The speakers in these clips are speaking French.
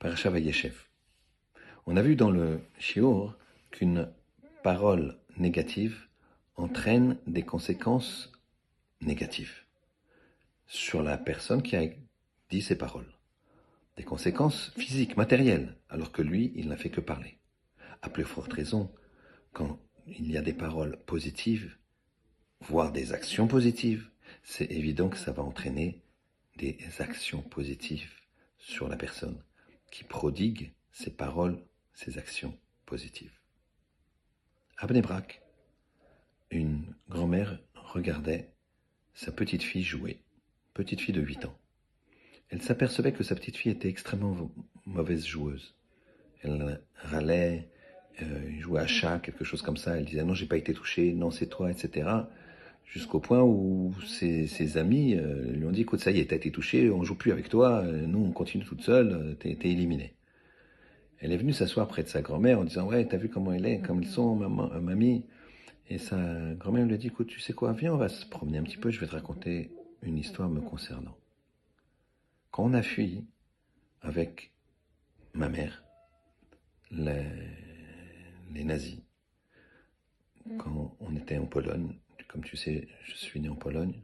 Parasha Vayeshev. On a vu dans le Shiur qu'une parole négative entraîne des conséquences négatives sur la personne qui a dit ces paroles. Des conséquences physiques, matérielles, alors que lui, il n'a fait que parler. À plus forte raison, quand il y a des paroles positives, voire des actions positives, c'est évident que ça va entraîner des actions positives sur la personne qui prodigue ses paroles, ses actions positives. À Bnebrak, une grand-mère regardait sa petite fille jouer, petite fille de 8 ans. Elle s'apercevait que sa petite fille était extrêmement mauvaise joueuse. Elle râlait, euh, jouait à chat, quelque chose comme ça. Elle disait non, j'ai pas été touchée, non, c'est toi, etc. Jusqu'au point où ses, amis euh, lui ont dit écoute, ça y est, t'as été touché, on joue plus avec toi, euh, nous on continue toute seule, euh, t'es es éliminé. Elle est venue s'asseoir près de sa grand-mère en disant ouais, t'as vu comment elle est, comme ils sont, maman, mamie. Et sa grand-mère lui a dit écoute, tu sais quoi, viens, on va se promener un petit peu, je vais te raconter une histoire me concernant. Quand on a fui avec ma mère, les, les nazis, quand on était en Pologne, comme tu sais, je suis né en Pologne,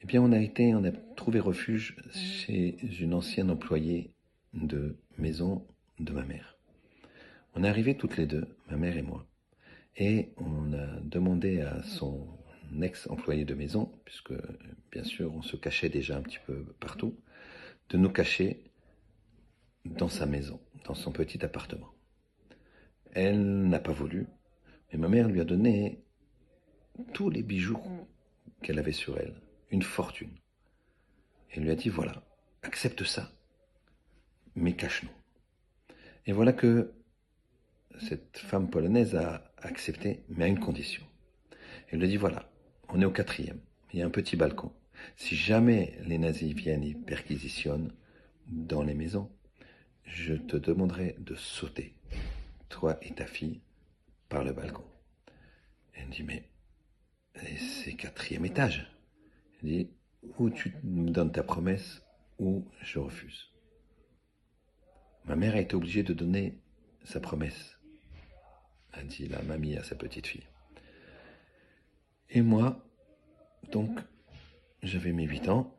eh bien, on a été, on a trouvé refuge chez une ancienne employée de maison de ma mère. On est arrivés toutes les deux, ma mère et moi, et on a demandé à son ex-employé de maison, puisque bien sûr on se cachait déjà un petit peu partout, de nous cacher dans sa maison, dans son petit appartement. Elle n'a pas voulu, mais ma mère lui a donné tous les bijoux qu'elle avait sur elle, une fortune. Elle lui a dit, voilà, accepte ça, mais cache-nous. Et voilà que cette femme polonaise a accepté, mais à une condition. Elle lui a dit, voilà, on est au quatrième, il y a un petit balcon. Si jamais les nazis viennent et perquisitionnent dans les maisons, je te demanderai de sauter, toi et ta fille, par le balcon. Elle dit, mais c'est quatrième étage. Il dit, ou tu me donnes ta promesse, ou je refuse. Ma mère a été obligée de donner sa promesse, a dit la mamie à sa petite fille. Et moi, donc, j'avais mes huit ans,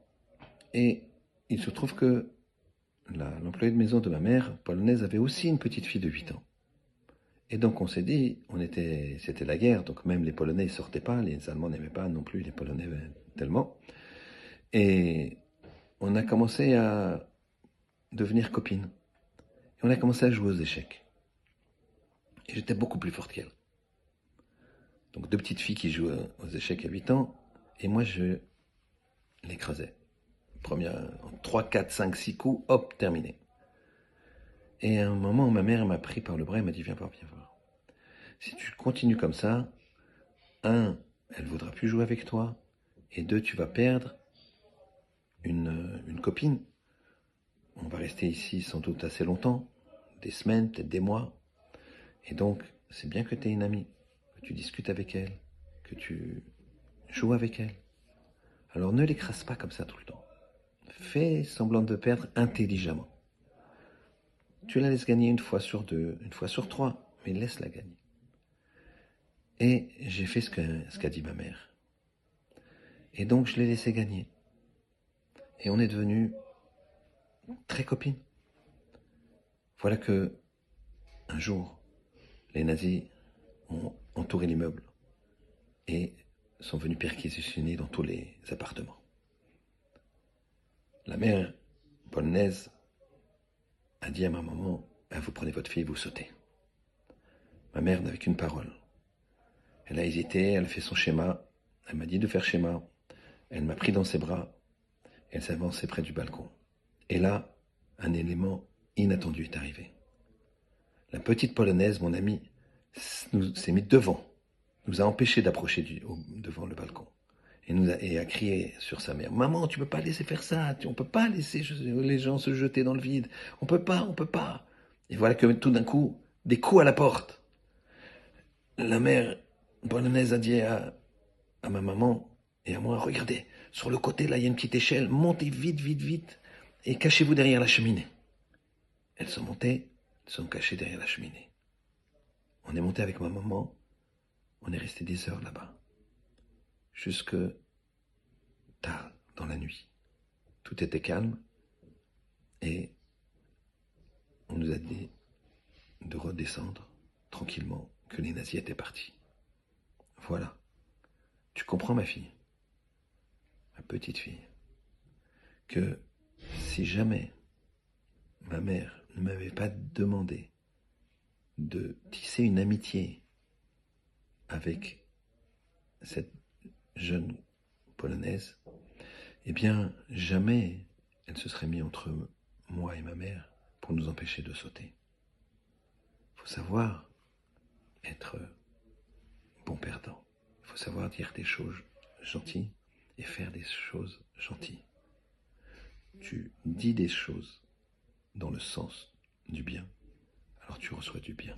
et il se trouve que l'employé de maison de ma mère, polonaise, avait aussi une petite fille de huit ans. Et donc on s'est dit, on était, c'était la guerre, donc même les Polonais ne sortaient pas, les Allemands n'aimaient pas non plus les Polonais tellement. Et on a commencé à devenir copines. Et on a commencé à jouer aux échecs. Et j'étais beaucoup plus forte qu'elle. Donc deux petites filles qui jouent aux échecs à 8 ans, et moi je l'écrasais. Première, 3, 4, 5, 6 coups, hop, terminé. Et à un moment, ma mère m'a pris par le bras et m'a dit Viens voir, viens voir. Si tu continues comme ça, un, elle ne voudra plus jouer avec toi, et deux, tu vas perdre une, une copine. On va rester ici sans doute assez longtemps, des semaines, peut-être des mois. Et donc, c'est bien que tu aies une amie, que tu discutes avec elle, que tu joues avec elle. Alors ne l'écrase pas comme ça tout le temps. Fais semblant de perdre intelligemment. Tu la laisses gagner une fois sur deux, une fois sur trois, mais laisse-la gagner. Et j'ai fait ce qu'a dit ma mère. Et donc je l'ai laissé gagner. Et on est devenus très copines. Voilà que un jour, les nazis ont entouré l'immeuble et sont venus perquisitionner dans tous les appartements. La mère polonaise a dit à ma maman, ben, vous prenez votre fille, vous sautez. Ma mère n'avait qu'une parole. Elle a hésité, elle a fait son schéma, elle m'a dit de faire schéma, elle m'a pris dans ses bras, elle s'est avancée près du balcon. Et là, un élément inattendu est arrivé. La petite polonaise, mon amie, s'est mise devant, nous a empêchés d'approcher devant le balcon et, a, crié sur sa mère Maman, tu peux pas laisser faire ça, on peut pas laisser les gens se jeter dans le vide, on peut pas, on peut pas. Et voilà que tout d'un coup, des coups à la porte. La mère polonaise a dit à, à ma maman et à moi Regardez, sur le côté là, il y a une petite échelle, montez vite, vite, vite et cachez-vous derrière la cheminée. elles sont montées, elles sont cachées derrière la cheminée. On est monté avec ma maman, on est resté des heures là-bas, jusque tard dans la nuit. Tout était calme et on nous a dit de redescendre tranquillement, que les nazis étaient partis. Voilà. Tu comprends ma fille, ma petite fille, que si jamais ma mère ne m'avait pas demandé de tisser une amitié avec cette jeune polonaise, eh bien, jamais elle se serait mise entre moi et ma mère pour nous empêcher de sauter. Il faut savoir être bon perdant. Il faut savoir dire des choses gentilles et faire des choses gentilles. Tu dis des choses dans le sens du bien, alors tu reçois du bien.